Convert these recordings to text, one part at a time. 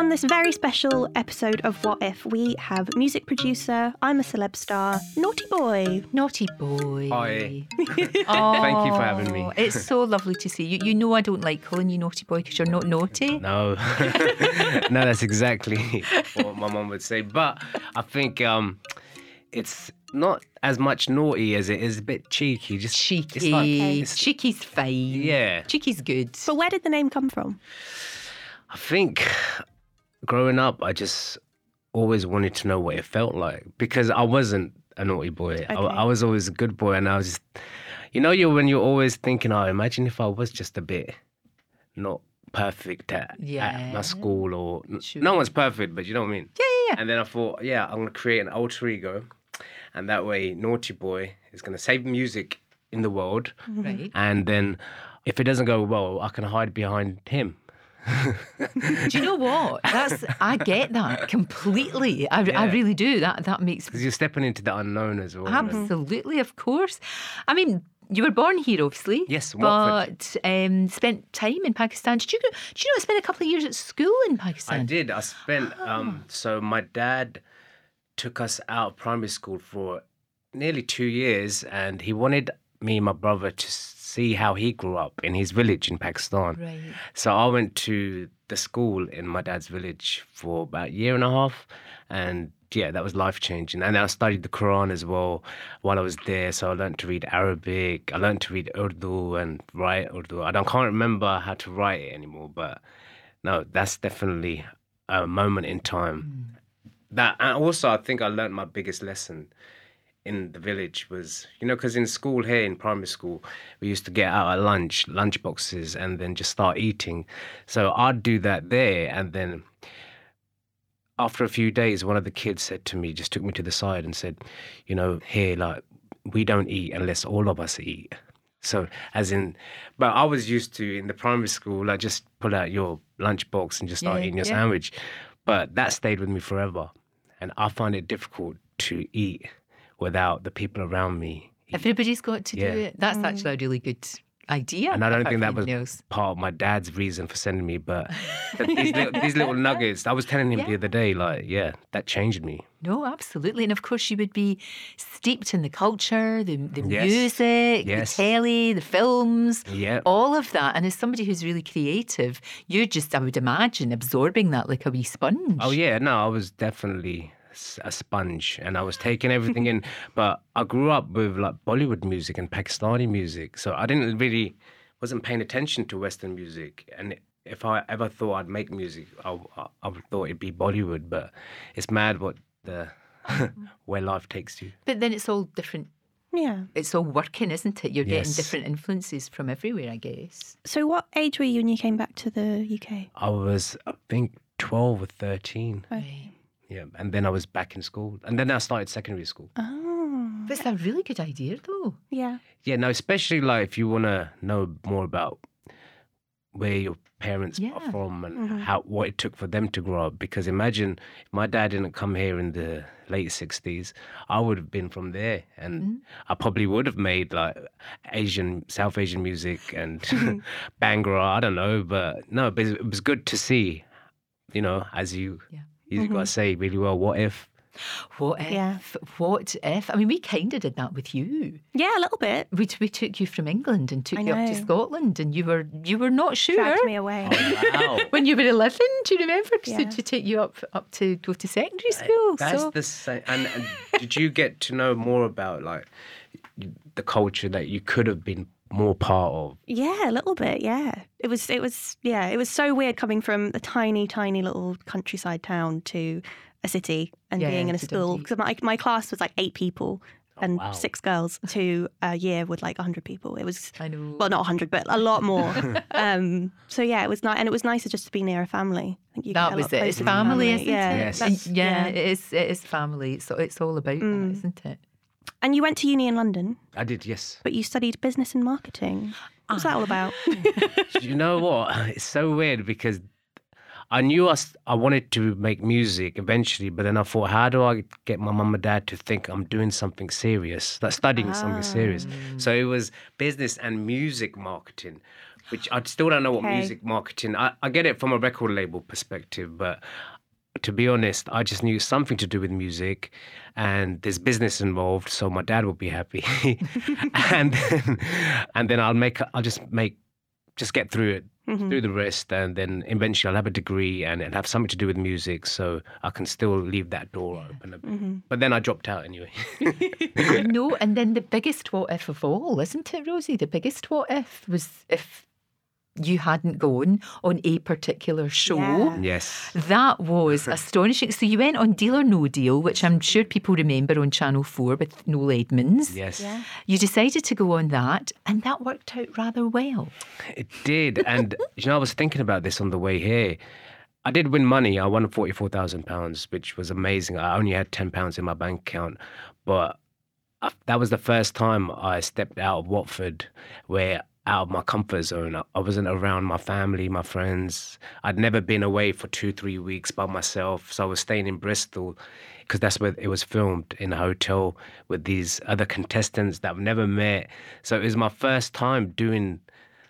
on this very special episode of What If, we have music producer, I'm a celeb star, Naughty Boy. Naughty boy. Hi. Oh, Thank you for having me. It's so lovely to see you. You know I don't like calling you naughty boy because you're not naughty. No, no, that's exactly what my mom would say. But I think um, it's not as much naughty as it is a bit cheeky. Just Cheeky. It's like, it's- Cheeky's fine. Yeah. Cheeky's good. But where did the name come from? I think growing up, I just always wanted to know what it felt like because I wasn't a naughty boy. I, Okay. I was always a good boy, and I was just, you know, you when you're always thinking, oh, imagine if I was just a bit not perfect at, at my school, or Sure. no one's perfect, but you know what I mean. yeah, yeah, yeah. And then I thought, yeah, I'm gonna create an alter ego, and that way, Naughty Boy is gonna save music in the world, Right. and then if it doesn't go well, I can hide behind him. Do you know what? That's I get that completely. I, I really do. That that makes Because you're stepping into the unknown as well. absolutely, of course. I mean, you were born here, obviously. Yes, Watford. but um, spent time in Pakistan. Did you? Did you know I spent a couple of years at school in Pakistan? I did. I spent. Um, so my dad took us out of primary school for nearly two years, and he wanted me and my brother to see how he grew up in his village in Pakistan. Right. So I went to the school in my dad's village for about a year and a half, and yeah, that was life changing. And I studied the Quran as well while I was there. So I learned to read Arabic. I learned to read Urdu and write Urdu. I don't can't remember how to write it anymore, but no, that's definitely a moment in time. Mm. That and also I think I learned my biggest lesson in the village was you know because in school here in primary school we used to get out at lunch lunch boxes and then just start eating. So i'd do that there and then after a few days one of the kids said to me just took me to the side and said you know here like we don't eat unless all of us eat. So as in but i was used to in the primary school like just pull out your lunch box and just start Yeah, eating your yeah. sandwich. But that stayed with me forever and i find it difficult to eat without the people around me Everybody's got to Yeah. do it. That's mm. actually a really good idea. and I don't apart think that was anything else. part of my dad's reason for sending me, but these, little, these little nuggets, I was telling him Yeah. the other day, like, yeah, that changed me. No, absolutely. And of course, you would be steeped in the culture, the, the Yes. music, Yes. the telly, the films, Yeah. all of that. And as somebody who's really creative, you're just, I would imagine, absorbing that like a wee sponge. Oh, yeah, no, I was definitely s- a sponge and I was taking everything in. But I grew up with like Bollywood music and Pakistani music. So I didn't really, wasn't paying attention to Western music. And if I ever thought I'd make music, I, I, I thought it'd be Bollywood. But it's mad what the, where life takes you. But then it's all different. Yeah. It's all working, isn't it? You're getting different influences from everywhere, I guess. So, what age were you when you came back to the UK? I was, I think, 12 or 13. Right. Yeah, and then I was back in school, and then I started secondary school. Oh, But it's a really good idea, though. yeah. Yeah, Now, especially like if you want to know more about where your parents Yeah. are from and Mhm. how what it took for them to grow up. Because imagine if my dad didn't come here in the late sixties, I would have been from there, and Mm-hmm. I probably would have made like Asian, South Asian music and Bhangra. I don't know, but no, but it was good to see. You know, as you Yeah. You got to say really well. What if? What if? Yeah. What if? I mean, we kind of did that with you. Yeah, a little bit. We, we took you from England and took I you up to. Scotland, and you were you were not sure Dragged me away. Oh, wow. when you were eleven. Do you remember? 'Cause Yeah. to take you up up to go to secondary school. That's so the same. And, and did you get to know more about like the culture that you could have been more part of? Yeah, a little bit. Yeah, it was. It was. Yeah, it was so weird coming from a tiny, tiny little countryside town to a city and Yeah, being in a school. Because my my class was like eight people and wow. six girls. To a year with like hundred people. It was I know. well, not hundred, but a lot more. um, so yeah, it was nice, and it was nicer just to be near a family. You that was it. It's closer to family, isn't yeah. it? Yes. Yeah, yeah. it is. It is family. It's it's all about Mm. that, isn't it? And you went to uni in London, I did, yes. but you studied business and marketing. What's that all about? you know what? It's so weird because I knew I, s- I wanted to make music eventually, but then I thought, how do I get my mum and dad to think I'm doing something serious, like studying something serious? Ah. So it was business and music marketing, which I still don't know what Okay. music marketing. I, I get it from a record label perspective, but to be honest, I just knew something to do with music, and there's business involved, so my dad will be happy, and then, and then I'll make I'll just make just get through it Mm-hmm. through the rest, and then eventually I'll have a degree and it'll have something to do with music, so I can still leave that door open. a bit. Mm-hmm. But then I dropped out anyway. no. And then the biggest what if of all, isn't it, Rosie? The biggest what if was if you hadn't gone on a particular show. Yeah. yes. That was astonishing. So you went on Deal or No Deal, which I'm sure people remember on Channel 4 with Noel Edmonds. Yes. Yeah. You decided to go on that, and that worked out rather well. It did. And, you know, I was thinking about this on the way here. I did win money. I won £44,000, which was amazing. I only had £10 in my bank account. But uh, that was the first time I stepped out of Watford, where out of my comfort zone. I- wasn't around my family, my friends. I'd never been away for two, three weeks by myself. So I was staying in Bristol because that's where it was filmed in a hotel with these other contestants that I've never met. So it was my first time doing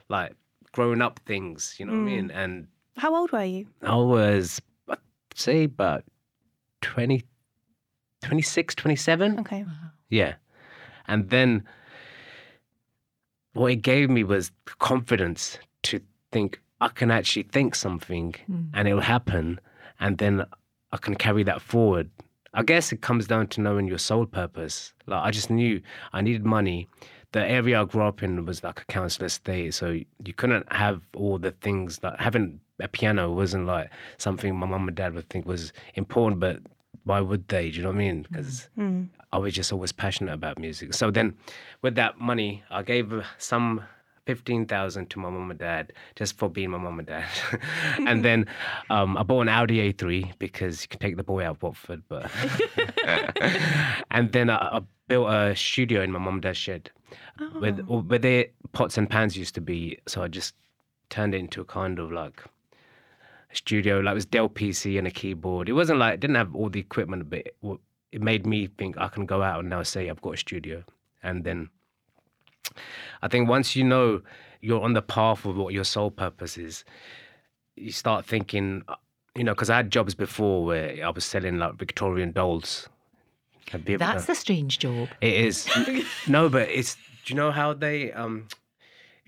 like growing up things, you know what I mean? Mm. And How old were you? I was, I'd say, about 20, 26, 27. Okay. Yeah. And then what it gave me was confidence to think I can actually think something mm. and it'll happen. And then I can carry that forward. I guess it comes down to knowing your soul purpose. Like I just knew I needed money. The area I grew up in was like a council estate, so you couldn't have all the things like having a piano wasn't like something my mum and dad would think was important, but why would they? Do you know what I mean? Mm. Because mm. I was just always passionate about music. So then, with that money, I gave uh, some fifteen thousand to my mom and dad just for being my mom and dad, and then um, I bought an Audi A3 because you can take the boy out of Watford, but and then I, I built a studio in my mom and dad's shed with where their pots and pans used to be. So I just turned it into a kind of like a studio. Like it was Dell PC and a keyboard. It wasn't like it didn't have all the equipment, but it, made me think I can go out and now say I've got a studio. And then I think once you know you're on the path of what your soul purpose is, you start thinking, uh, you know, because I had jobs before where I was selling like Victorian dolls. That's done- a strange job. it is. no, but it's. Do you know how they um,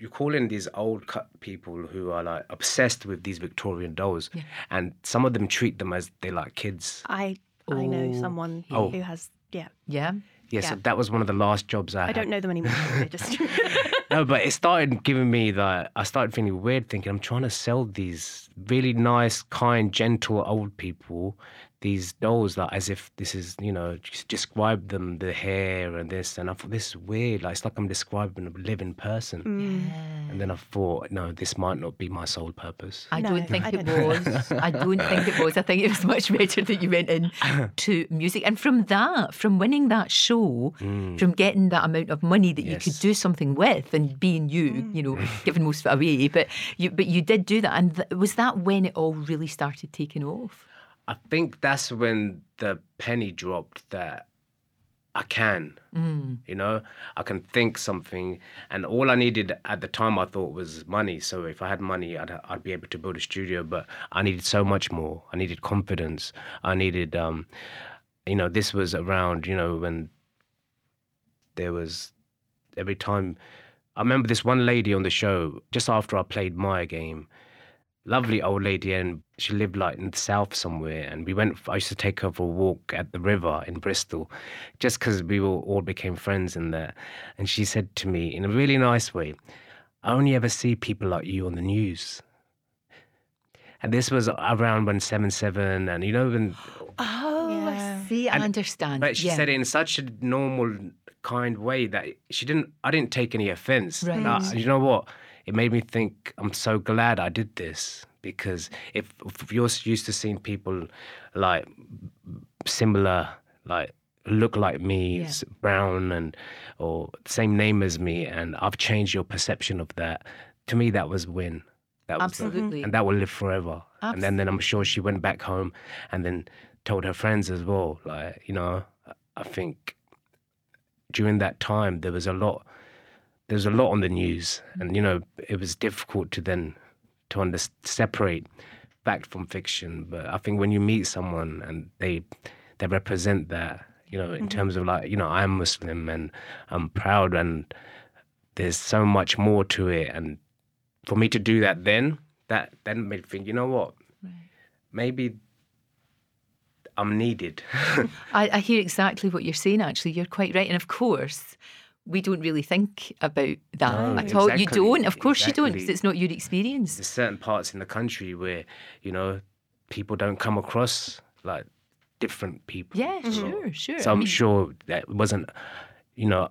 you call in these old cut people who are like obsessed with these Victorian dolls, and some of them treat them as they like kids. I I know someone Oh. who has yeah. Yeah. Yeah, so that was one of the last jobs I, I had. don't know them anymore. Just No, but it started giving me the. I started feeling weird, thinking I'm trying to sell these really nice, kind, gentle old people these dolls, like as if this is, you know, just describe them, the hair and this, and I thought this is weird. Like it's like I'm describing a living person. Mm. And then I thought, no, this might not be my sole purpose. I No, don't think I it don't was. I don't think it was. I think it was much better that you went in to music. And from that, from winning that show, mm. from getting that amount of money that you could do something with and being you, mm. you know, giving most of it away, but you but you did do that. And th- was that when it all really started taking off? I think that's when the penny dropped that I can, you know, I can think something, and all I needed at the time I thought was money. So if I had money, I'd I'd be able to build a studio. But I needed so much more. I needed confidence. I needed, um, you know, this was around, you know, when there was every time. I remember this one lady on the show just after I played my game lovely old lady and she lived like in the south somewhere and we went i used to take her for a walk at the river in bristol just because we were, all became friends in there and she said to me in a really nice way i only ever see people like you on the news and this was around when 7-7 and you know when Oh, Yeah. I see. I And- understand. but she yeah. said it in such a normal kind way that she didn't i didn't take any offense Right. Now, you know what it made me think i'm so glad i did this because if, if you're used to seeing people like similar like look like me Yeah. brown and or same name as me and i've changed your perception of that to me that was win That was the- Absolutely. and that will live forever. Absolutely. And then, then I'm sure she went back home and then told her friends as well. Like, you know, I- I think during that time there was a lot there was a lot on the news mm-hmm. and you know it was difficult to then to under, separate fact from fiction. But i think when you meet someone and they they represent that you know in mm-hmm. terms of like you know i'm muslim and i'm proud and there's so much more to it. And for me to do that then that then made me think you know what? Maybe i'm needed. I, I hear exactly what you're saying, actually. You're quite right. And of course, we don't really think about that No, at all. You don't. Of course, you don't, because it's not your experience. there's certain parts in the country where you know people don't come across like different people Yeah, mm-hmm. sure, sure. so I i'm mean, sure that wasn't you know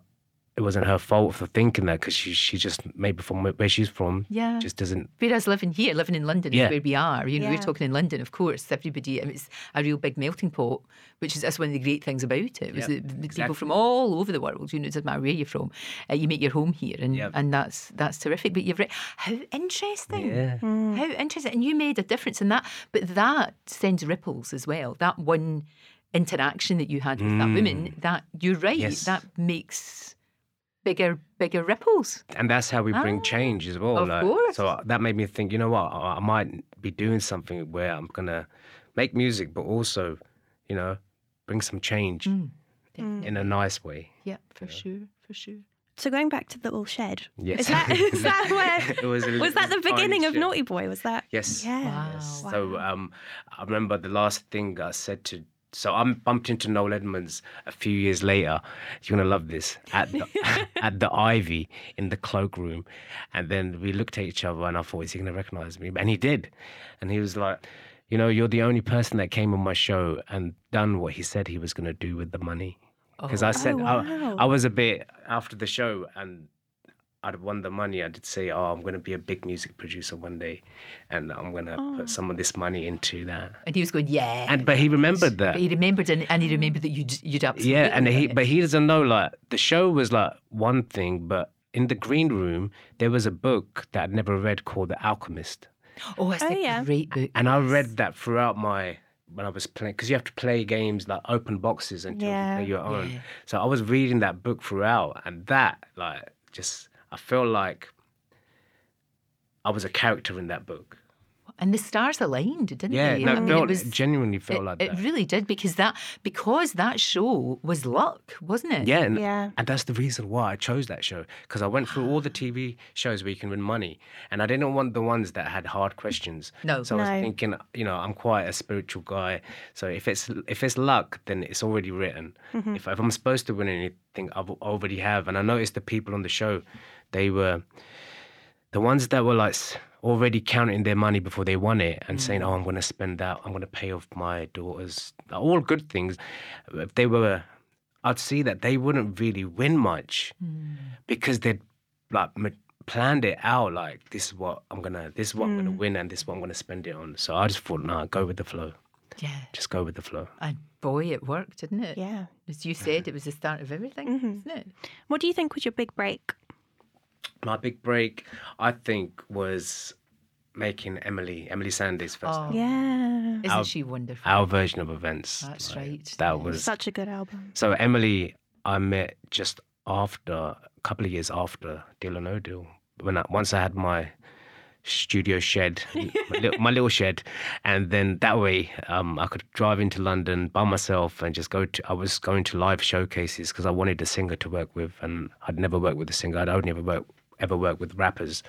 it wasn't her fault for thinking that because she she just maybe from where she's from Yeah. just doesn't Whereas living here, living in London Yeah. is where we are. You know, Yeah. we're talking in London, of course. Everybody, I mean, it's a real big melting pot, which is that's one of the great things about it. Was Yep, that the people from all over the world. You know, it doesn't matter where you're from, uh, you make your home here, and Yep. and that's that's terrific. But you've re- how interesting. yeah How interesting. And you made a difference in that. But that sends ripples as well. That one interaction that you had with that woman, that you're right, Mm. Yes. that makes bigger, bigger ripples. and that's how we bring Ah, change as well of like, course. so that made me think you know what I, I might be doing something where i'm gonna make music but also you know bring some change Mm. in a nice way Yeah, for sure, for sure. So going back to the little shed. Yes. Is that, is that where? It was a was that the beginning of shed. Naughty Boy? Was that? Yes. Yeah. Wow. So um, I remember the last thing I said to. So I'm bumped into Noel Edmonds a few years later. You're gonna love this at the, at the Ivy in the cloakroom, and then we looked at each other, and I thought, is he gonna recognize me? And he did, and he was like, you know, you're the only person that came on my show and done what he said he was gonna do with the money. Oh, because I said wow. I, I was a bit after the show and. I'd won the money. I did say, "Oh, I'm going to be a big music producer one day, and I'm going to put oh. some of this money into that." And he was going, yeah. And but he remembered that. But he remembered, and, and he remembered that you'd, you'd absolutely. Yeah, and he it. but he doesn't know like the show was like one thing, but in the green room there was a book that I'd never read called The Alchemist, Oh, it's Oh, a yeah. great book. and I read that throughout my when I was playing because you have to play games like open boxes until Yeah. you play your own. Yeah. So I was reading that book throughout, and that like just I felt like I was a character in that book. And the stars aligned, didn't Yeah, they? no, I mean, felt, it was. genuinely felt it, like it really did because that because that show was luck, wasn't it? Yeah, and, Yeah. and that's the reason why I chose that show because I went through all the TV shows where you can win money, and I didn't want the ones that had hard questions. No. so I was No. thinking, you know, I'm quite a spiritual guy, so if it's if it's luck, then it's already written. Mm-hmm. If, if I'm supposed to win anything, I already have, and I noticed the people on the show, they were the ones that were like already counting their money before they won it and saying, mm. "Oh, I'm going to spend that. I'm going to pay off my daughters." All good things. If they were, I'd see that they wouldn't really win much mm. because they'd like m- planned it out. Like this is what I'm gonna, this is what I'm gonna mm. win, and this is what I'm gonna spend it on. So I just thought, nah, go with the flow. Yeah. Just go with the flow. And boy, it worked, didn't it? Yeah. As you said, it was the start of everything, Mm-hmm. isn't it? What do you think was your big break? My big break, I think, was making Emeli, Emeli Sandé first. Oh, Yeah. Isn't Our- she wonderful? Our version of events. That's like, right. That was Such a good album. So Emeli, I met just after a couple of years after Deal or No Deal. When I, once I had my studio shed, my, little, my little shed, and then that way um, I could drive into London by myself and just go to. I was going to live showcases because I wanted a singer to work with, and I'd never worked with a singer. I'd only ever worked ever worked with rappers.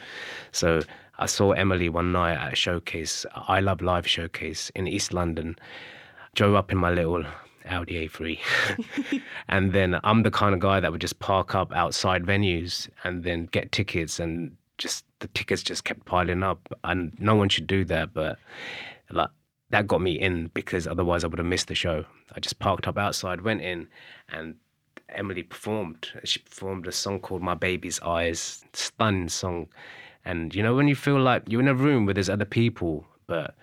So I saw Emeli one night at a showcase, I Love Live showcase in East London. Drove up in my little Audi A3. and then I'm the kind of guy that would just park up outside venues and then get tickets and just the tickets just kept piling up and no one should do that but like that got me in because otherwise I would have missed the show. I just parked up outside, went in and Emeli performed. She performed a song called My Baby's Eyes, stunning song. And you know when you feel like you're in a room where there's other people but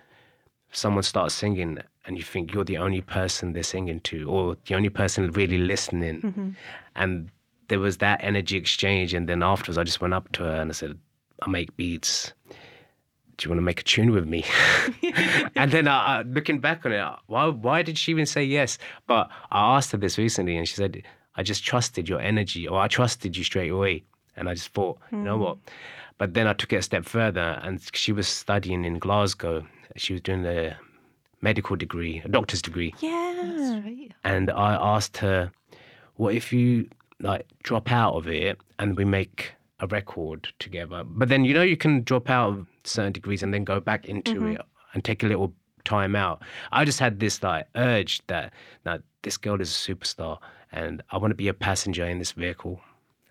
someone starts singing and you think you're the only person they're singing to or the only person really listening and there was that energy exchange and then afterwards i just went up to her and i said i make beats do you want to make a tune with me? and then uh, looking back on it, why why did she even say yes? But I asked her this recently, and she said, "I just trusted your energy, or I trusted you straight away." And I just thought, you know what? Hmm. But then I took it a step further, and she was studying in Glasgow. She was doing a medical degree, a doctor's degree, Yeah. Right. and I asked her, "What if you like drop out of it and we make a record together?" But then you know you can drop out of certain degrees and then go back into mm-hmm. it and take a little time out. I just had this like urge that that this girl is a superstar and I want to be a passenger in this vehicle.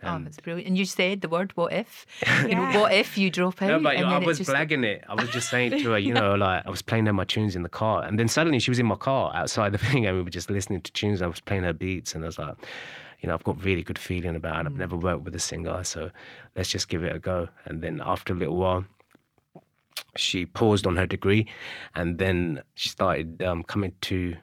Oh, And- that's brilliant. And you said the word "what if." You know, what if you drop out? no, but and I then it was just- blagging it. I was just saying to her, you know, like I was playing her my tunes in the car, and then suddenly she was in my car outside the thing, and we were just listening to tunes. I was playing her beats, and I was like, you know, I've got really good feeling about it. I've Mm. never worked with a singer, so let's just give it a go. And then after a little while, she paused on her degree, and then she started um, coming to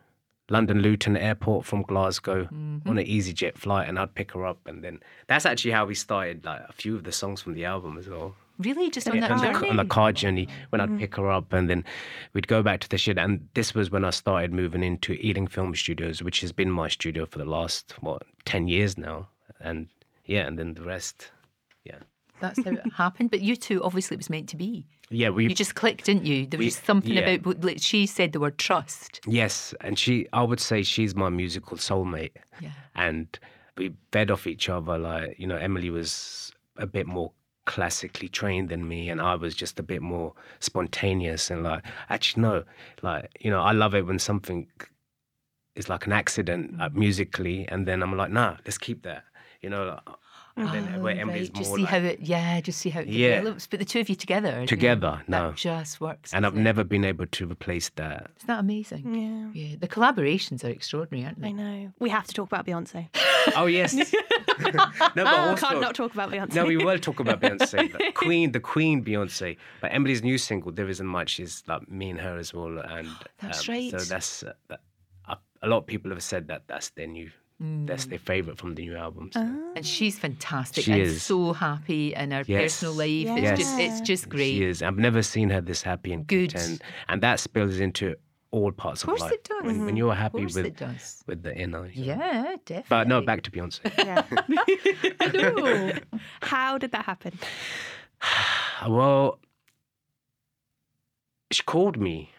London Luton Airport from Glasgow Mm-hmm. on an EasyJet flight, and I'd pick her up, and then that's actually how we started like a few of the songs from the album as well. Really, just on Yeah, on, the, on the car journey when Mm-hmm. I'd pick her up, and then we'd go back to the shed. And this was when I started moving into Ealing Film Studios, which has been my studio for the last what ten years now. And yeah, and then the rest, That's how it happened. But you two, obviously, it was meant to be. yeah. We You just clicked, didn't you? There we- was something yeah. about like, she said the word trust. Yes, and she, I would say she's my musical soulmate. Yeah. And we fed off each other. Like, you know, Emeli was a bit more classically trained than me, and I was just a bit more spontaneous. And like, actually, no, like, you know, I love it when something is like an accident like, mm. musically, and then I'm like, nah, let's keep that. You know, and then Oh, where Emeli's right. Just see like, how it, yeah, just see how it Yeah. develops. But the two of you together, you know, together, no. that just works. And I've it? never been able to replace that. Isn't that amazing? Yeah. Yeah, the collaborations are extraordinary, aren't they I they? know. We have to talk about Beyonce. Oh yes. no, but also, Can't not talk about Beyonce. No, we will talk about Beyonce. The Queen, the Queen Beyonce. But Emeli's new single, There Isn't Much, is like me and her as well. And That's um, right. So that's uh, that, uh, a lot of people have said that that's their new, that's their mm. favorite from the new album. so. Ah. And she's fantastic. She and is. so happy in her Yes. personal life. Yes. It's just it's just great. She is. I've never seen her this happy and Good. content, and that spills into all parts Of of, course life. it does. When, when mm-hmm. you're happy course with it does. with the inner. you know. Yeah, definitely. But no, back to Beyonce. Yeah. I know. How did that happen? well, she called me.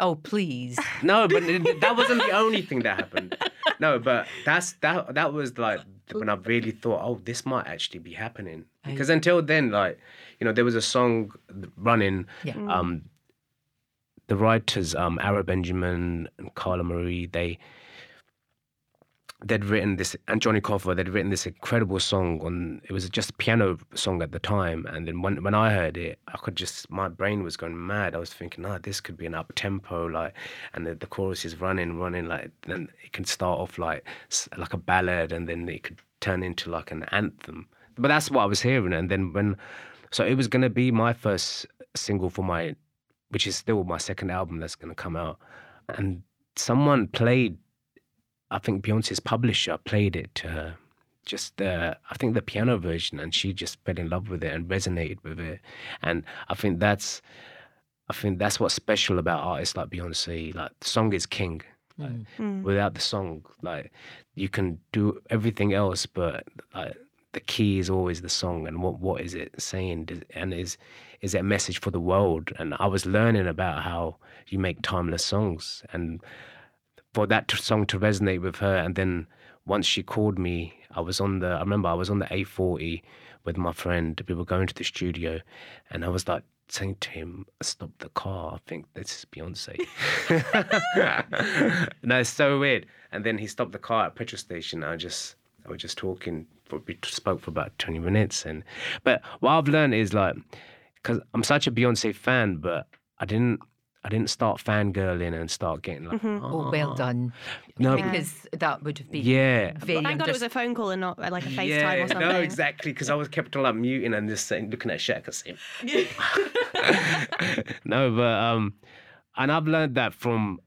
Oh, please. No, but that wasn't the only thing that happened. No, but that's that. That was like when I really thought, oh, this might actually be happening. Because until then, like, you know, there was a song running. Yeah. Um, the writers, um, Arrow Benjamin and Carla Marie, they they'd written this, and Jonny Coffer, they'd written this incredible song on. It was just a piano song at the time, and then when when I heard it, I could just my brain was going mad. I was thinking, ah, this could be an up tempo, like, and the, the chorus is running, running, like, then it can start off like like a ballad, and then it could turn into like an anthem. But that's what I was hearing, and then when, so it was gonna be my first single for my, which is still my second album that's gonna come out, and someone played I think Beyonce's publisher played it to her, just the, I think the piano version, and she just fell in love with it and resonated with it. And I think that's, I think that's what's special about artists like Beyonce. Like the song is king. Like, Mm. Without the song, like you can do everything else, but like the key is always the song and what what is it saying and is is it a message for the world and i was learning about how you make timeless songs and for that song to resonate with her and then once she called me i was on the i remember i was on the a40 with my friend. We were going to the studio and i was like saying to him stop the car i think this is beyonce. No it's so weird. And then he stopped the car at petrol station. I just i was just talking for, we spoke for about 20 minutes and but what i've learned is like because i'm such a beyonce fan but i didn't I didn't start fangirling and start getting like, Oh, well done. No, because that would have been yeah, very Thank God it was a phone call and not like a FaceTime yeah, or something. no, exactly. Because I was kept on like muting and just saying, looking at Shaq and saying, no, but um, and I've learned that from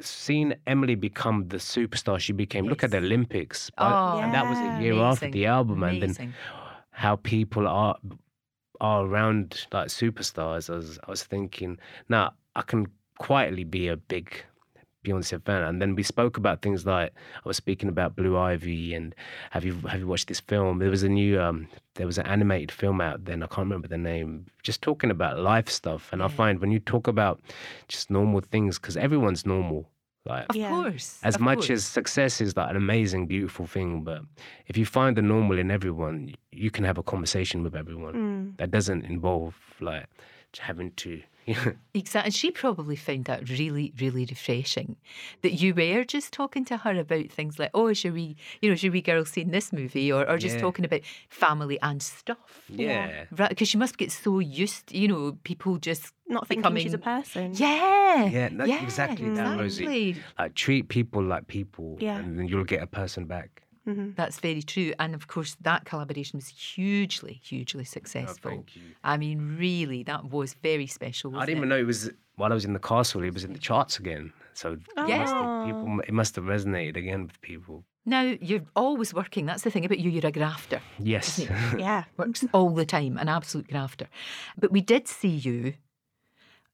seeing Emeli become the superstar she became. Look at the Olympics, but- Oh, and that was a year after the album, and then how people are are around like superstars, I was I was thinking, now I can quietly be a big Beyonce fan. And then we spoke about things like I was speaking about Blue Ivy and have you have you watched this film? There was a new um there was an animated film out then, I can't remember the name, just talking about life stuff. And I find when you talk about just normal things, because everyone's normal. Like Of course. as of much course. as success is like an amazing, beautiful thing, but if you find the normal in everyone, you can have a conversation with everyone. Mm. That doesn't involve like having to. Exactly. And she probably found that really, really refreshing that you were just talking to her about things like, oh, should we, you know, should we girls seen this movie? Or, or just Yeah. talking about family and stuff. yeah. Right. Because she must get so used, you know, people just Not thinking becoming. she's a person. Yeah. Yeah, no, exactly that, Rosie. exactly. Like treat people like people, Yeah. and then you'll get a person back. Hmm That's very true. And of course, that collaboration was hugely, hugely successful. Oh, thank you. I mean, really, that was very special. I wasn't didn't even know it was while I was in the castle. It was in the charts again. So Yes. Oh. people, it must have resonated again with people. Now, you're always working. That's the thing about you. You're a grafter. Yes. Yeah. Works all the time, an absolute grafter. But we did see you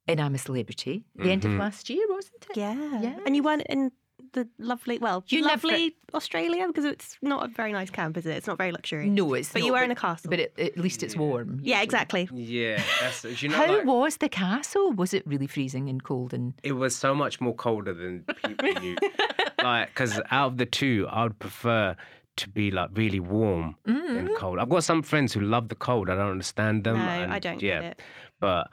in I'm a Celebrity the end of Mhm. last year, wasn't it? Yeah. Yeah. And you weren't in the lovely, well, You never- lovely Australia because it's not a very nice camp, is it? It's not very luxury. No, it's But not, you were in a castle. But it, at least it's warm. yeah, exactly. yeah, that's you know. How like, was the castle? Was it really freezing and cold? And it was so much more colder than people knew. like, because out of the two, I would prefer to be like really warm Mm-hmm. than cold. I've got some friends who love the cold. I don't understand them. No, and, I don't yeah, get it. But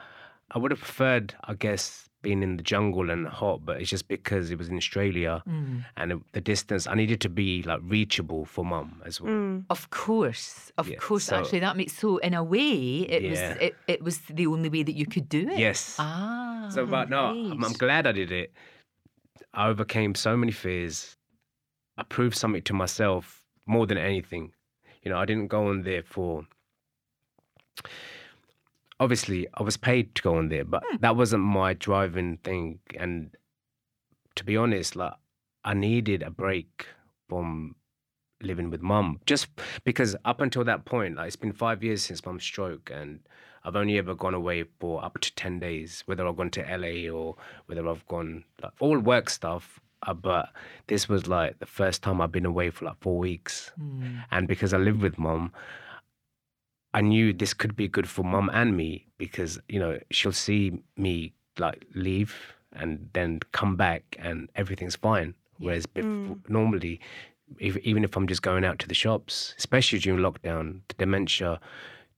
I would have preferred, I guess, being in the jungle and hot. But it's just because it was in Australia Mm. and it, the distance. I needed to be like reachable for mum as well. Mm. of course, of Yeah, course, so- actually, that makes so. In a way, it Yeah. was it, it was the only way that you could do it. Yes. Ah. So, but no, I'm, I'm glad I did it. I overcame so many fears. I proved something to myself more than anything. You know, I didn't go on there for. Obviously, I was paid to go on there, but that wasn't my driving thing. And to be honest, like I needed a break from living with mum, just because up until that point, like it's been five years since mum's stroke, and I've only ever gone away for up to 10 days, whether I've gone to LA or whether I've gone, like, all work stuff. Uh, but this was like the first time I've been away for like four weeks. Mm. And because I live with mum, I knew this could be good for mum and me because, you know, she'll see me like leave and then come back and everything's fine. Whereas before, mm. normally, if, even if I'm just going out to the shops, especially during lockdown, the dementia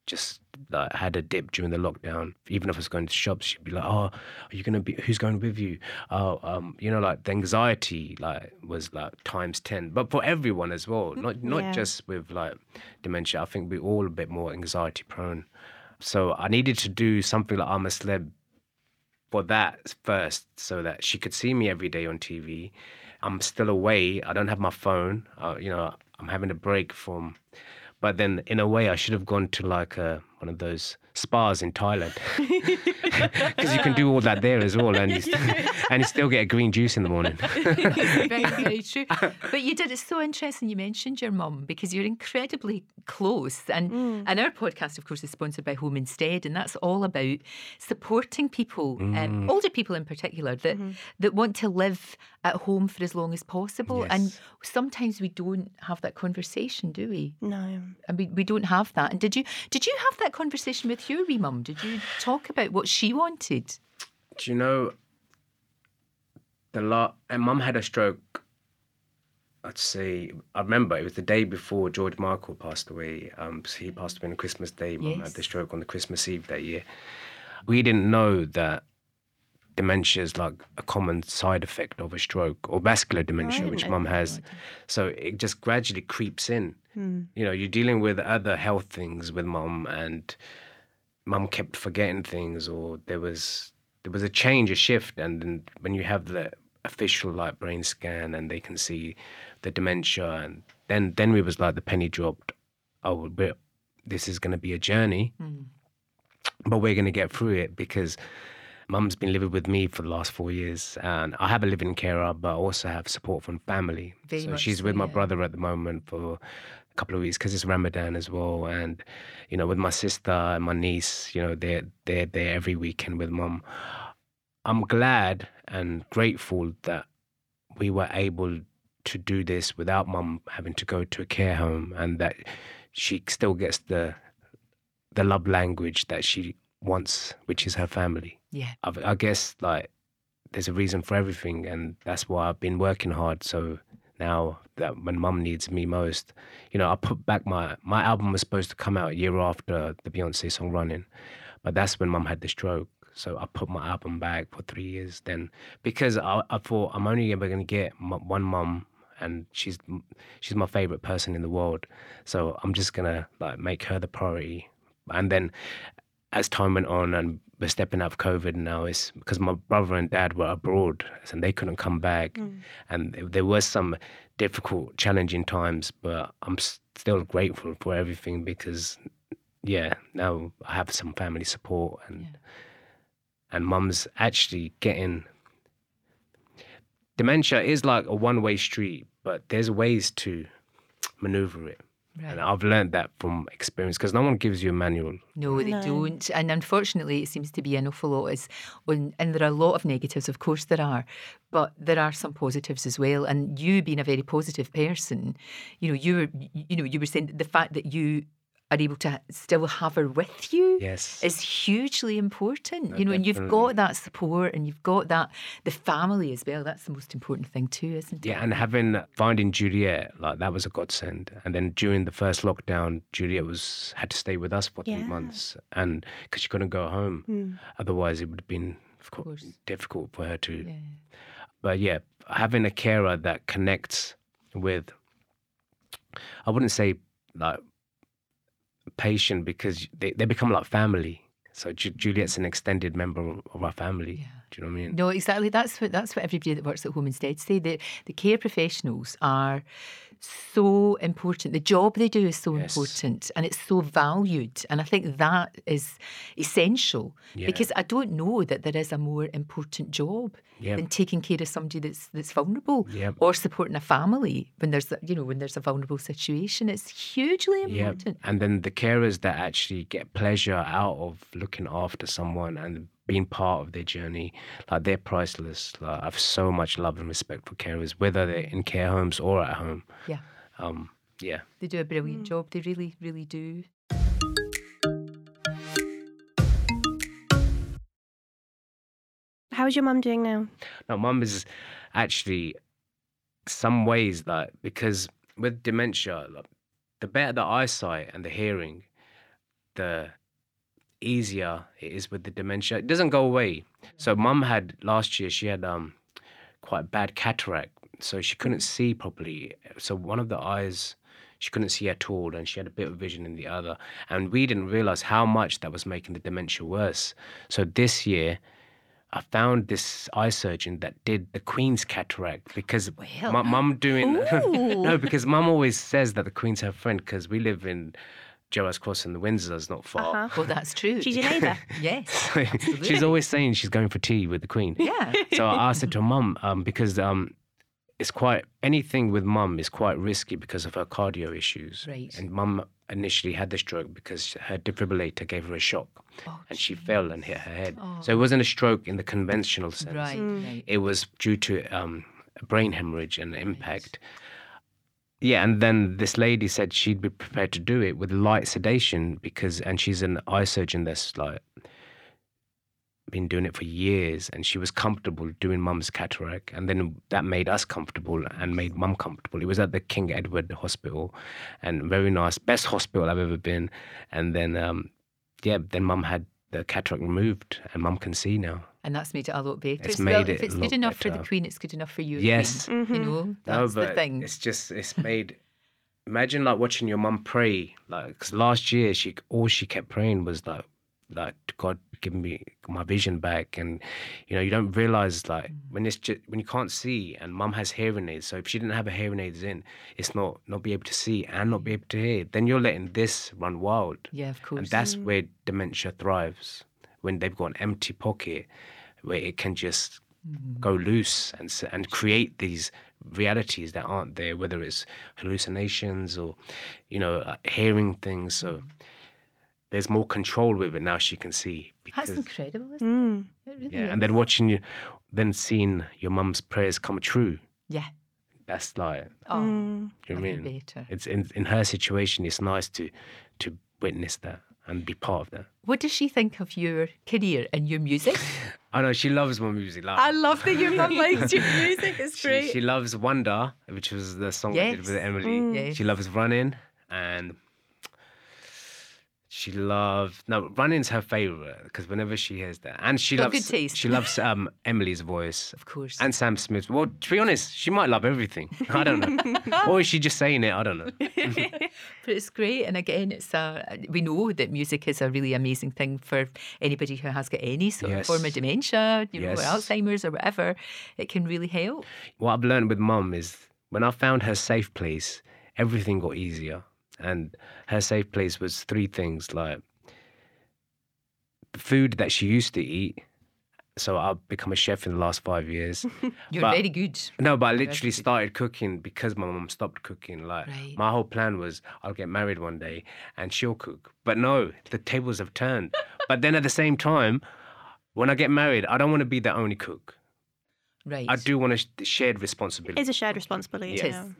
just like, had a dip during the lockdown. Even if I was going to shops, she'd be like, "Oh, are you gonna be? Who's going with you?" Oh, um, you know, like the anxiety like was like times ten, but for everyone as well, not not Yeah. just with like dementia. I think we're all a bit more anxiety prone. So I needed to do something like I'm a celeb for that first, so that she could see me every day on TV. I'm still away. I don't have my phone. Uh, you know, I'm having a break from. But then, in a way, I should have gone to like a, one of those spas in Thailand because you can do all that there as well, and you, st- and you still get a green juice in the morning. very, very true. But you did. It's so interesting you mentioned your mum because you're incredibly close. And Mm. and our podcast, of course, is sponsored by Home Instead, and that's all about supporting people, Mm. um, older people in particular, that Mm-hmm. that want to live at home for as long as possible. And sometimes we don't have that conversation, do we? No. And we, we don't have that. And did you did you have that conversation with your wee mum? Did you talk about what she wanted? Do you know the lot? And mum had a stroke. I'd say I remember it was the day before George Michael passed away. Um, so he passed away on Christmas Day. Mum Yes. had the stroke on the Christmas Eve that year. We didn't know that dementia is like a common side effect of a stroke or vascular dementia, which mum has. So it just gradually creeps in. Hmm. You know, you're dealing with other health things with mum, and mum kept forgetting things, or there was there was a change, a shift, and then when you have the official like brain scan and they can see the dementia, and then then we was like the penny dropped. Oh, this is going to be a journey, but we're going to get through it because mum's been living with me for the last four years and i have a living carer but i also have support from family Very so she's so, with my yeah. brother at the moment for a couple of weeks because it's Ramadan as well, and you know, with my sister and my niece, you know, they're they're there every weekend with mum. I'm glad and grateful that we were able to do this without mum having to go to a care home, and that she still gets the the love language that she wants, which is her family. Yeah. I, I guess like there's a reason for everything, and that's why I've been working hard. So now that when mum needs me most, you know, I put back my my album was supposed to come out a year after the Beyonce song Running, but that's when mum had the stroke. So I put my album back for three years then because I, I thought I'm only ever going to get one mum and she's she's my favorite person in the world. So I'm just gonna like make her the priority. And then as time went on and we're stepping out of COVID now, it's because my brother and dad were abroad and they couldn't come back. Mm. And there were some difficult, challenging times, but I'm still grateful for everything because, yeah, now I have some family support and Yeah. and mum's actually getting dementia is like a one way street, but there's ways to maneuver it. And I've learned that from experience because no one gives you a manual. No, they No. don't. And unfortunately, it seems to be an awful lot. Is on, and there are a lot of negatives, of course, there are, but there are some positives as well. And you being a very positive person, you know, you were, you know, you were saying the fact that you are able to still have her with you Yes. is hugely important. No, you know, and you've got that support, and you've got that the family as well. That's the most important thing too, isn't it? Yeah, and having finding Juliet like that was a godsend. And then during the first lockdown, Juliet was had to stay with us for three months, and because she couldn't go home, Mm. otherwise it would have been of course, course. difficult for her to. Yeah. But yeah, having a carer that connects with, I wouldn't say like patient because they, they become like family. So Ju- Juliet's an extended member of- our family. Yeah. Do you know what I mean? No, exactly. That's what that's what everybody that works at home instead say. The the care professionals are so important. The job they do is so Yes. important and it's so valued. And I think that is essential Yeah. because I don't know that there is a more important job than taking care of somebody that's that's vulnerable Yep. or supporting a family when there's a- you know when there's a vulnerable situation. It's hugely important. and then the carers that actually get pleasure out of looking after someone and being part of their journey, like they're priceless. Like I have so much love and respect for carers, whether they're in care homes or at home. Yeah. Um, yeah. They do a brilliant job. They really, really do. How's your mum doing now? No, mum is actually some ways like because with dementia, like, the better the eyesight and the hearing, the easier it is with the dementia. It doesn't go away. So mum had last year she had um quite bad cataract, so she couldn't see properly. So one of the eyes she couldn't see at all, and she had a bit of vision in the other. And we didn't realize how much that was making the dementia worse. So this year. I found this eye surgeon that did the Queen's cataract because Well, my mum doing no because mum always says that the Queen's her friend because we live in Gerrard's Cross and the Windsor's not far. Uh-huh. Well, that's true. She's your neighbour. yes. she's always saying she's going for tea with the Queen. Yeah. So I said to her mum um, because um, it's quite anything with mum is quite risky because of her cardio issues. Right. And mum initially had the stroke because her defibrillator gave her a shock Oh, and she fell and hit her head. Oh. So it wasn't a stroke in the conventional sense. Right, right. It was due to um, a brain hemorrhage and impact. Yeah, and then this lady said she'd be prepared to do it with light sedation because, and she's an eye surgeon that's like been doing it for years, and she was comfortable doing mum's cataract, and then that made us comfortable and made mum comfortable. It was at the King Edward Hospital, and very nice, best hospital I've ever been. And then, um, yeah, then mum had the cataract removed, and mum can see now. And that's made it a lot better. It's So, well, made if it's good lot enough for the. Queen, it's good enough for you. Yes. Queen. You know, that's but the thing. it's just it's made. Imagine like watching your mum pray, like because last year she all she kept praying was like, like God give me my vision back, and you know you don't realize like Mm. when it's just when you can't see, and mum has hearing aids, so if she didn't have her hearing aids in, it's not not be able to see and not be able to hear. Then you're letting this run wild, Yeah, of course. and that's where dementia thrives when they've got an empty pocket where it can just go loose and and create these realities that aren't there, whether it's hallucinations or you know uh, hearing things. So there's more control with it now. She can see That's incredible, isn't Mm. it? It really yeah, is. and then watching you, then seeing your mum's prayers come true. yeah. That's like Oh, Mm. you know what I mean. better. It's in in her situation. It's nice to to witness that and be part of that. What does she think of your career and your music? I know she loves my music. Like, I love that your mum likes your music. It's she, great. she loves Wonder, which was the song I did with Emeli. Mm. Yes. She loves Running, and she loves no Running's her favorite because whenever she hears that, and she Got loves good taste. she loves um Emeli's voice. of course. And Sam Smith. Well, to be honest, she might love everything. I don't know. or is she just saying it? I don't know. But it's great, and again, it's a, we know that music is a really amazing thing for anybody who has got any sort of form of dementia, you know, or Alzheimer's or whatever. It can really help. what I've learned with mum is when I found her safe place, everything got easier. And her safe place was three things like food that she used to eat. So I've become a chef in the last five years. You're But- very good. No, but I literally started cooking because my mom stopped cooking. Like Right. my whole plan was I'll get married one day and she'll cook. But no, the tables have turned. but then at the same time, when I get married, I don't want to be the only cook. Right. I do want a shared responsibility. It's a shared responsibility. Yeah. you is. know.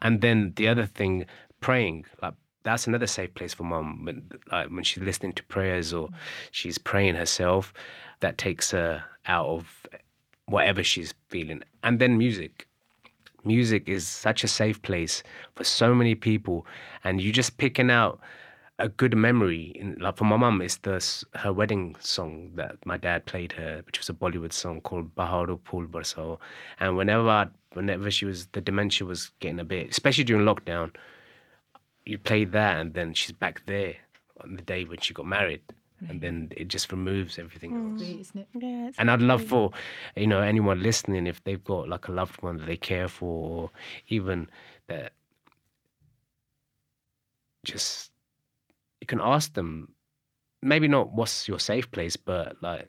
And then the other thing, praying. Like that's another safe place for mum. When like when she's listening to prayers or she's praying herself, that takes her out of whatever she's feeling. And then music. Music is such a safe place for so many people, and you just picking out a good memory. In, like for my mum, it's the her wedding song that my dad played her, which was a Bollywood song called Baharon Phool Barsao. And whenever I, whenever she was the dementia was getting a bit, especially during lockdown, you play that, and then she's back there on the day when she got married, and mm. then it just removes everything mm. else. Great, isn't it? Yeah, it's And I'd love for, you know, anyone listening, if they've got like a loved one that they care for, or even that just, you can ask them, maybe not what's your safe place, but like,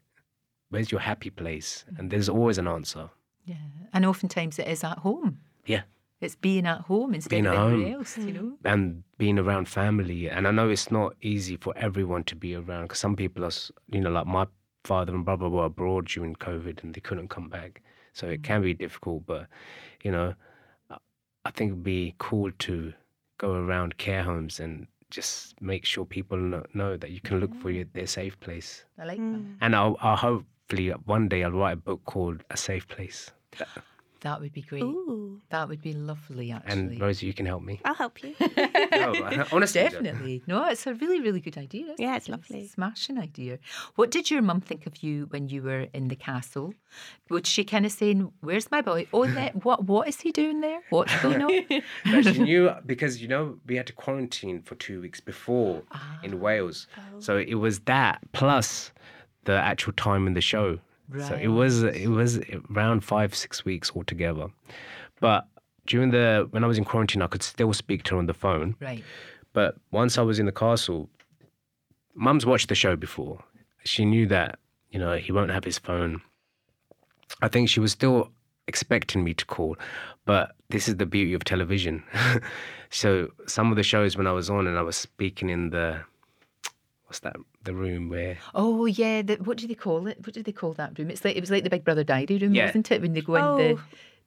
where's your happy place? Mm. And there's always an answer. Yeah. And oftentimes it is at home. Yeah. It's being at home instead Being of at home. else, you know? and being around family. And I know it's not easy for everyone to be around because some people are, you know, like my father and brother were abroad during COVID and they couldn't come back. So it can be difficult, but, you know, I- I think it'd be cool to go around care homes and just make sure people know, know that you can look for your, their safe place. I like Mm. And I'll, I'll hopefully one day I'll write a book called A Safe Place. That- that. That would be great. Ooh, That would be lovely, actually. and Rosie, you can help me. I'll help you. no, honestly, Definitely. No, it's a really, really good idea. Yeah, it? it's lovely. a smashing idea. What did your mum think of you when you were in the castle? Was she kind of saying, Where's my boy? Oh, that, what, what is he doing there? What's going on? No, she knew because you know we had to quarantine for two weeks before Ah. in Wales, so it was that plus the actual time in the show. So it was it was around five six weeks altogether, but during the when I was in quarantine, I could still speak to her on the phone. right. But once I was in the castle, Mum's watched the show before. She knew that you know he won't have his phone. I think she was still expecting me to call, but this is the beauty of television. so some of the shows when I was on and I was speaking in the what's that the room where Oh yeah, the, what do they call it? What do they call that room? It's like it was like the Big Brother diary room, Yeah. wasn't it? When they go in Oh. the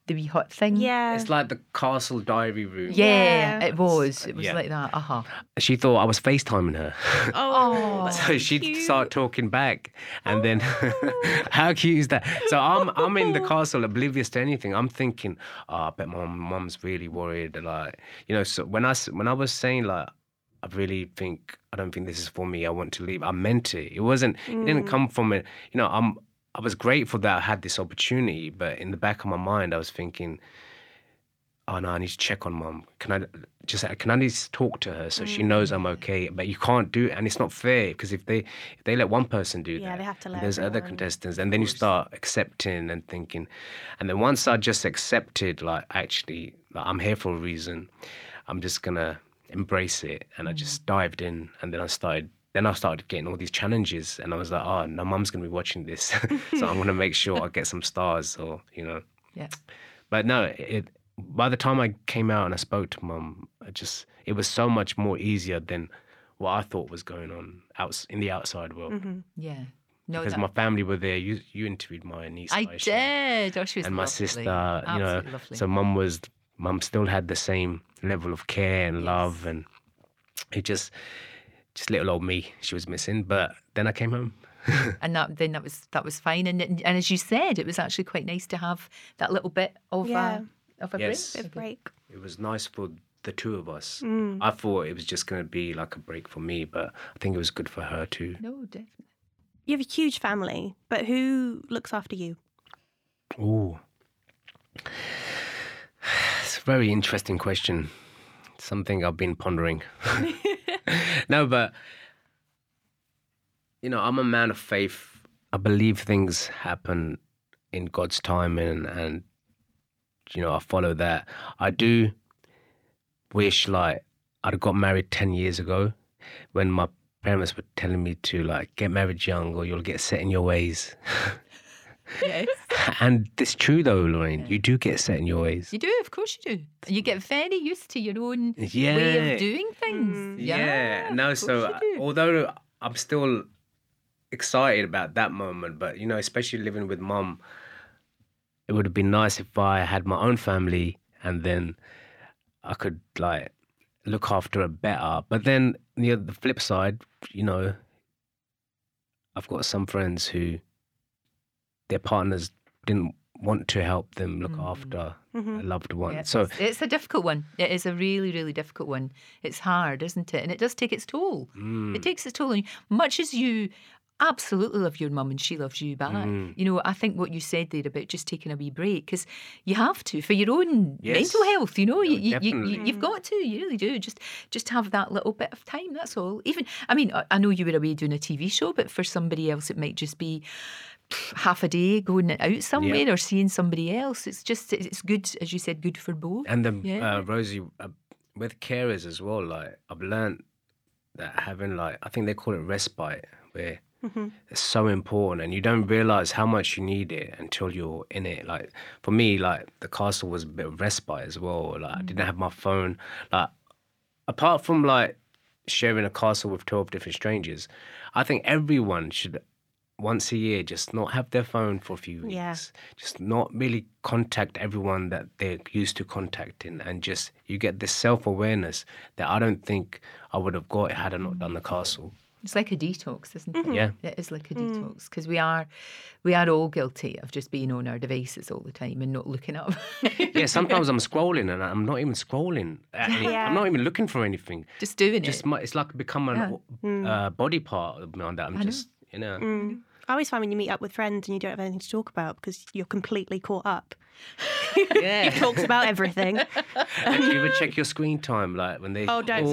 the wee hot thing. Yeah. it's like the castle diary room. Yeah, Yeah. it was. It was Yeah. like that. Uh huh. She thought I was FaceTiming her. Oh, So she'd cute. start talking back, and then how cute is that? So I'm I'm in the castle, oblivious to anything. I'm thinking, oh, I bet my mum's really worried. Like, you know, so when I s- when I was saying like, I really think I don't think this is for me. I want to leave. I meant it. It wasn't. It didn't mm. come from it. You know, I'm. I was grateful that I had this opportunity, but in the back of my mind, I was thinking, oh no, I need to check on mum. Can I just can I least talk to her so she knows I'm mm. okay? But you can't do it, and it's not fair because if they if they let one person do Yeah, that, they have to let there's other contestants, and then you start accepting and thinking, and then once I just accepted, like actually, like, I'm here for a reason. I'm just gonna embrace it, and I just dived in, and then I started then I started getting all these challenges, and I was like, oh, no, mum's gonna be watching this, so I'm gonna make sure I get some stars, or you know. Yeah. But no, it. By the time I came out and I spoke to mum, I just it was so much more easier than what I thought was going on out in the outside world. Mhm. Yeah. No, Because that- my family were there. You you interviewed my niece, I Aisha, did. Oh, she was and my lovely. sister. You know, lovely. so mum was mum still had the same level of care and love, and it just just little old me she was missing. But then I came home. and that then that was that was fine. And and as you said, it was actually quite nice to have that little bit of Yeah. a of a Yes. break. Bit break. It was nice for the two of us. Mm. I thought it was just going to be like a break for me, but I think it was good for her too. No, definitely. You have a huge family, but who looks after you? Ooh. Very interesting question. Something I've been pondering. no, but you know, I'm a man of faith. I believe things happen in God's time and and you know, I follow that. I do wish like I'd got married 10 years ago when my parents were telling me to like get married young or you'll get set in your ways. Yes. And it's true though, Lorraine. You do get set in your ways. You do, of course you do. You get very used to your own Yeah. way of doing things. Mm. Yeah. No, of so you do. although I'm still excited about that moment, but you know, especially living with mum, it would have been nice if I had my own family and then I could like look after her better. But then you know, the flip side, you know, I've got some friends who their partners didn't want to help them look Mm. after Mhm. a loved one. Yeah, so it's, it's a difficult one. It is a really, really difficult one. It's hard, isn't it? And it does take its toll. mm, It takes its toll on you. Much as you absolutely love your mum and she loves you back. Mhm. You know, I think what you said there about just taking a wee break, because you have to for your own Yes. mental health. You know, No, you, you, you, definitely. you, you've got to. You really do. Just just have that little bit of time. That's all. Even I mean, I- I know you were away doing a TV show, but for somebody else, it might just be pff, half a day going out somewhere or seeing somebody else. It's just it's good, as you said, good for both. And the Yeah. uh, Rosie uh, with carers as well. Like I've learned that having like I think they call it respite, where Mhm. it's so important, and you don't realize how much you need it until you're in it. Like for me, like the castle was a bit of respite as well. Like I didn't have my phone. Like apart from like sharing a castle with twelve different strangers, I think everyone should. Once a year, just not have their phone for a few weeks. Yeah. Just not really contact everyone that they're used to contacting, and just you get this self awareness that I don't think I would have got had I not done the castle. It's like a detox, isn't it? Yeah. It is like a detox because we are, we are all guilty of just being on our devices all the time and not looking up. Yeah, sometimes I'm scrolling and I'm not even scrolling. At any, Yeah. I'm not even looking for anything. just doing Just it. my, it's like become an uh, body part of me that I'm I know. just you know. Mm. I always find when you meet up with friends and you don't have anything to talk about because you're completely caught up. Yeah. You've talked about everything. And do you ever check your screen time like when they? Oh, don't Oh, say.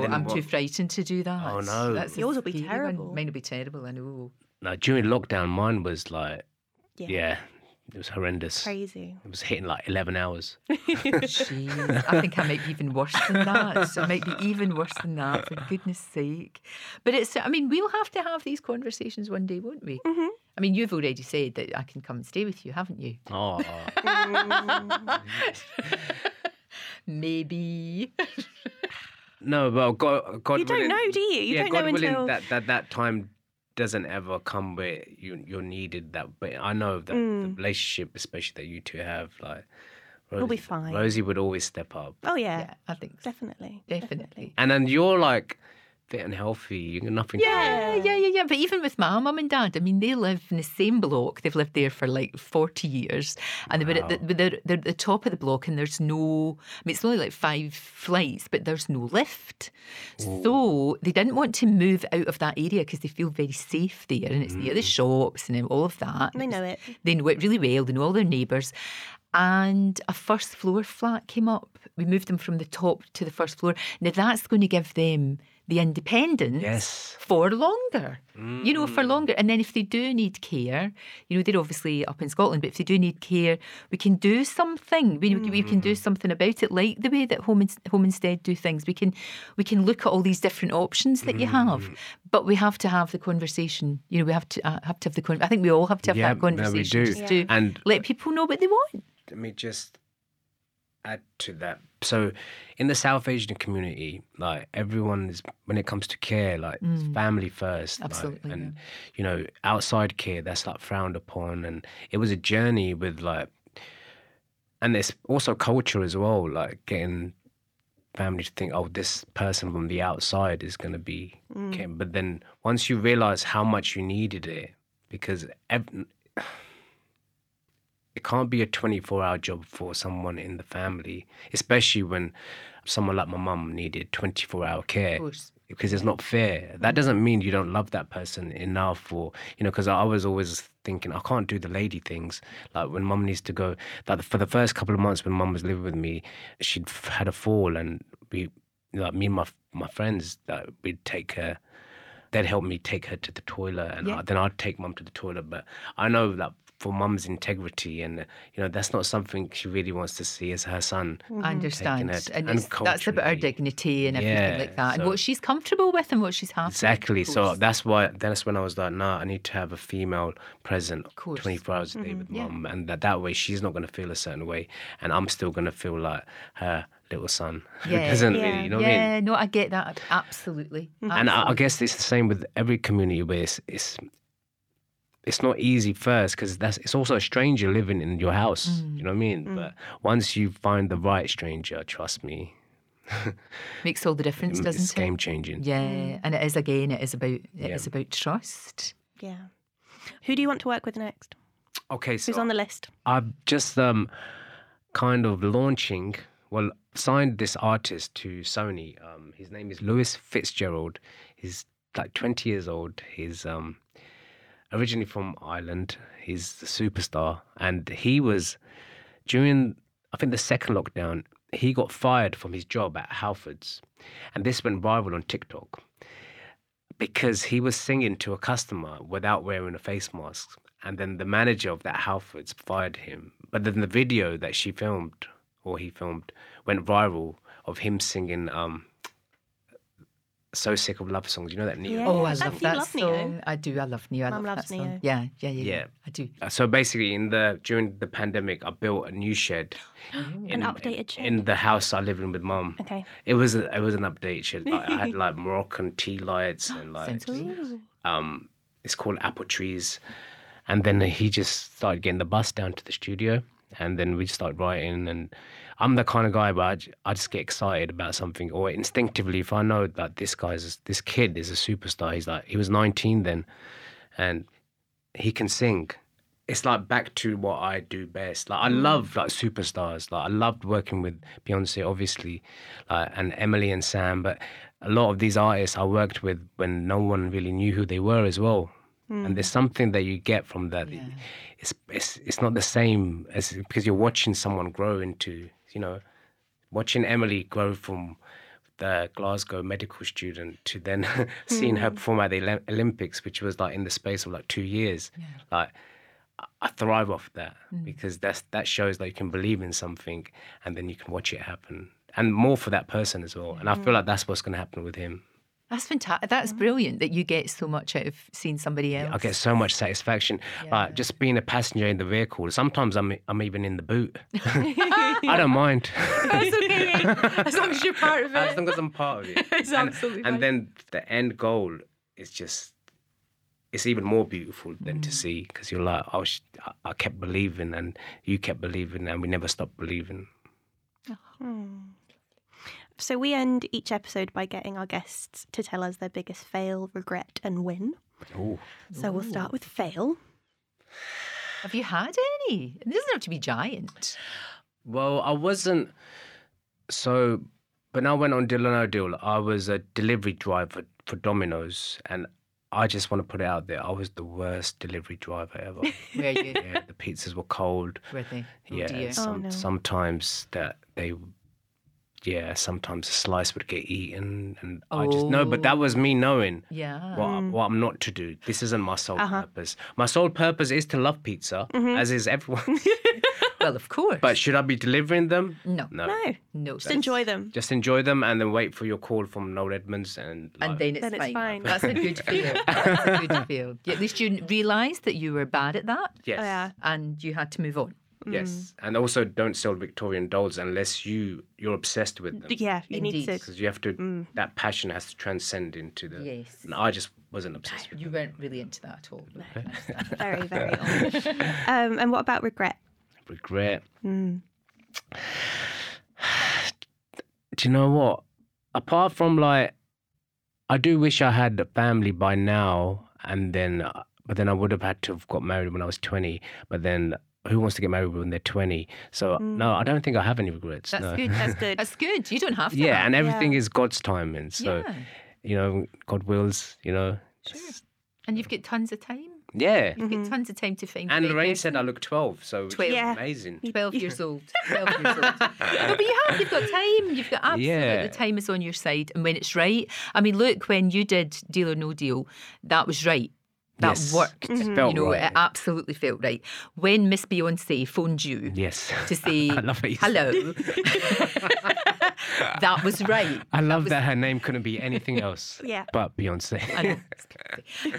then I'm what- too frightened to do that. Oh, no. That's Yours will be scary one. terrible. Mine will be terrible. I know. No, during lockdown, mine was like Yeah. yeah, it was horrendous. Crazy. It was hitting like eleven hours. Jeez, I think I might be even worse than that. So it might be even worse than that, for goodness sake. But it's, I mean, we'll have to have these conversations one day, won't we? Mhm. I mean, you've already said that I can come and stay with you, haven't you? Oh. Maybe. no, but God, God you don't willing, know, do you? You yeah, don't God know willing until. that, that that time doesn't ever come where you you're needed. That, but I know that the Mm. relationship, especially that you two have, like We'll be fine. Rosie would always step up, oh yeah, Yeah, I think so. definitely, Definitely. and then you're like fit and healthy. You got nothing. Yeah, yeah, yeah, yeah. But even with my mum and dad, I mean, they live in the same block. They've lived there for like 40 years. And they were at the, they're, they're at the top of the block, and there's no, I mean, it's only like five flights, but there's no lift. So they didn't want to move out of that area because they feel very safe there. And it's near the mm. shops and all of that. They know it. They know it really well. They know all their neighbours. And a first floor flat came up. We moved them from the top to the first floor. Now that's going to give them the independence Yes. for longer. You know, for Mm. longer. And then if they do need care, you know, they're obviously up in Scotland, but if they do need care, we can do something. We, we can Mm. do something about it, like the way that Home, Ins- Home Instead do things. We can we can look at all these different options that you Mm. have, but we have to have the conversation. You know, we have to uh, have to have the con- I think we all have to have Yeah, that no, we conversation do. just to And let people know what they want. let me just add to that. So, in the South Asian community, like everyone is, when it comes to care, like it's family first. like, Mm. Absolutely, and, you know, outside care, that's like frowned upon. And it was a journey with like, and there's also culture as well, like getting family to think, oh, this person from the outside is going to be okay. But then once you realize how much you needed it, because ev- it can't be a 24 hour job for someone in the family, especially when someone like my mum needed 24 hour care. Of course. Because it's not fair. That mm-hmm. doesn't mean you don't love that person enough, or you know. Because I was always thinking I can't do the lady things. Like when mum needs to go. Like for the first couple of months when mum was living with me, she'd had a fall, and we, like me and my my friends, that we'd take her they'd help me take her to the toilet and Yeah. I, then I'd take mum to the toilet. But I know that for mum's integrity and, uh, you know, that's not something she really wants to see as her son. I understand. it And, and that's about her dignity and everything Yeah, like that. and what she's comfortable with and what she's happy. with, Exactly. So that's why that's when I was like, nah, I need to have a female present 24 hours a day with Yeah. mum. And that, that way she's not going to feel a certain way. And I'm still going to feel like her little son Yeah. doesn't Yeah. really, you know what I mean? yeah, no, I get that. Absolutely. And I, I guess it's the same with every community where it's it's, it's not easy first because that's it's also a stranger living in your house. You know what I mean? But once you find the right stranger, trust me, makes all the difference, doesn't it's it? game changing. Yeah, and it is again. It is about it is Yeah. about trust. Yeah. Who do you want to work with next? Okay, so Who's on the list? I'm just um kind of launching. Well, signed this artist to Sony. Um, his name is Lewis Fitzgerald. He's like 20 years old. He's um originally from Ireland. He's a superstar, and he was during I think the second lockdown. He got fired from his job at Halfords, and this went viral on TikTok because he was singing to a customer without wearing a face mask. And then the manager of that Halfords fired him. But then the video that she filmed, or he filmed, went viral of him singing um, So Sick of Love Songs. You know that Ne-Yo? Yeah. Oh, I I love do that love Ne-Yo. I do. I love Ne-Yo. I Mum love loves that song. Ne-Yo. Yeah, yeah, yeah, Yeah. I do. Uh, So basically, in the during the pandemic, I built a new shed. in, updated shed? in the house I live in with mum. Okay. It was a, it was an update shed. Like, I had like Moroccan tea lights and like um, it's called Apple Trees. And then he just started getting the bus down to the studio. And then we started writing. And I'm the kind of guy where I just get excited about something. Or instinctively, if I know that this guy's, this kid is a superstar, he's like, he was 19 then. And he can sing. It's like back to what I do best. Like I mm. love like superstars. Like I loved working with Beyonce, obviously, like and Emeli and Sam. But a lot of these artists I worked with when no one really knew who they were as well. And there's mm. something that you get from that. It's it's it's not the same as because you're watching someone grow into you know, watching Emeli grow from the Glasgow medical student to then seeing her hmm. perform at the Olympics, which was like in the space of like two years. Like I- thrive off that hmm. because that's that shows that you can believe in something and then you can watch it happen. And more for that person as well. And I feel like that's what's going to happen with him. That's fantastic. That's brilliant that you get so much out of seeing somebody else. I get so much satisfaction. Like just being a passenger in the vehicle. Sometimes I'm I'm even in the boot. I don't mind. That's okay. as long as you're part of it. as long as I'm part of it. It's and, absolutely and fine. then the end goal is just it's even more beautiful than Mm. to see because you're like I I kept believing and you kept believing and we never stopped believing. So we end each episode by getting our guests to tell us their biggest fail, regret, and win. Oh, So we'll start with fail. Have you had any? It doesn't have to be giant. well, I wasn't so. When I went on Deal or No Deal, I was a delivery driver for Domino's, and I just want to put it out there. I was the worst delivery driver ever. Where you? yeah, the pizzas were cold. Were they? Oh yeah, dear. some, oh, no. sometimes that they yeah, sometimes a slice would get eaten, and I just no. But that was me knowing Yeah. what, Mm. what I'm not to do. This isn't my sole Uh-huh. purpose. My sole purpose is to love pizza, Mm-hmm. as is everyone. Well, of course. but should I be delivering them? no. No. No, No. just enjoy them. Just enjoy them and then wait for your call from Noel Edmonds and. And then it's, Then it's fine. fine. That's a good feel. That's a good feel. At least you realised that you were bad at that yes, Oh, yeah. and you had to move on. Yes, and also don't sell Victorian dolls unless you you're obsessed with them. Yeah, you need Indeed. to. Because you have to, that passion has to transcend into the. Yes. And I just wasn't obsessed with You weren't really into that at all. Very, very old. um, and what about regret? regret. Mm. Do you know what? Apart from like, I do wish I had a family by now, and then, but then I would have had to have got married when I was twenty. But then, who wants to get married when they're twenty? So no, I mm. don't think I have any regrets. That's no. good. That's good. That's good. You don't have to. Yeah, and everything Yeah. is God's timing. So yeah. you know, God wills. You know. Sure. And you've got tons of time. Yeah. You've got mm-hmm. tons of time to find. And Lorraine person. said I look twelve, so which is Twelve. Yeah. amazing. 12 years old. 12 years old. no, but you have. You've got time. You've got absolutely Yeah. the time is on your side. And when it's right, I mean, look, when you did Deal or No Deal, that was right. That Yes. worked. It felt you know, right. it absolutely felt right. When Miss Beyonce phoned you Yes. to say I love it. hello, that was right. I love that her name couldn't be anything else. Yeah. But Beyonce. I know.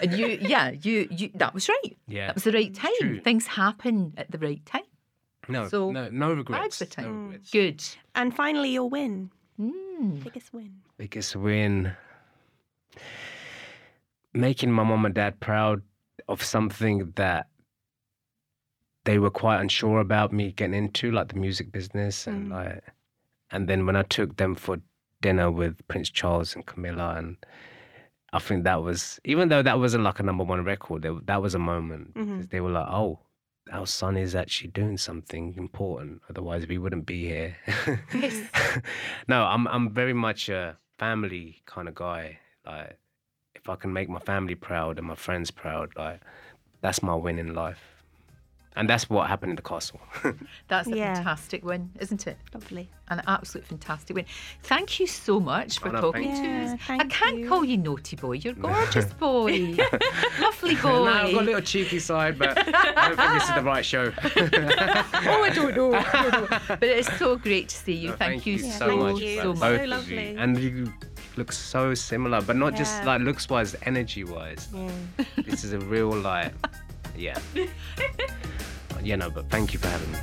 and you, yeah, you, you, that was right. Yeah. That was the right time. true. Things happen at the right time. no, So, no, no regrets. Bags for No regrets. Good. And finally, your win. Mm. Biggest win. Biggest win. Making my mom and dad proud of something that they were quite unsure about me getting into, like the music business, and Mm. like, and then when I took them for dinner with Prince Charles and Camilla, and I think that was, even though that wasn't like a number one record, that was a moment. Mhm. They were like, oh, our son is actually doing something important. Otherwise, we wouldn't be here. no, I'm I'm very much a family kind of guy. Like, if I can make my family proud and my friends proud, like, that's my win in life. And that's what happened in the castle. That's a Yeah. fantastic win, isn't it? Lovely. An absolute fantastic win. Thank you so much for Oh, no, talking thank to you. us. Yeah, I can't you. call you naughty boy. You're gorgeous boy. Lovely boy. no, I've got a little cheeky side, but I don't think this is the right show. oh, I don't know. I don't know. But it's so great to see you. No, thank, you Yeah, so, thank much, you. so both much. So lovely. And you look so similar, but not just like looks wise, energy wise. Yeah. this is a real like, yeah. yeah, no, but thank you for having me.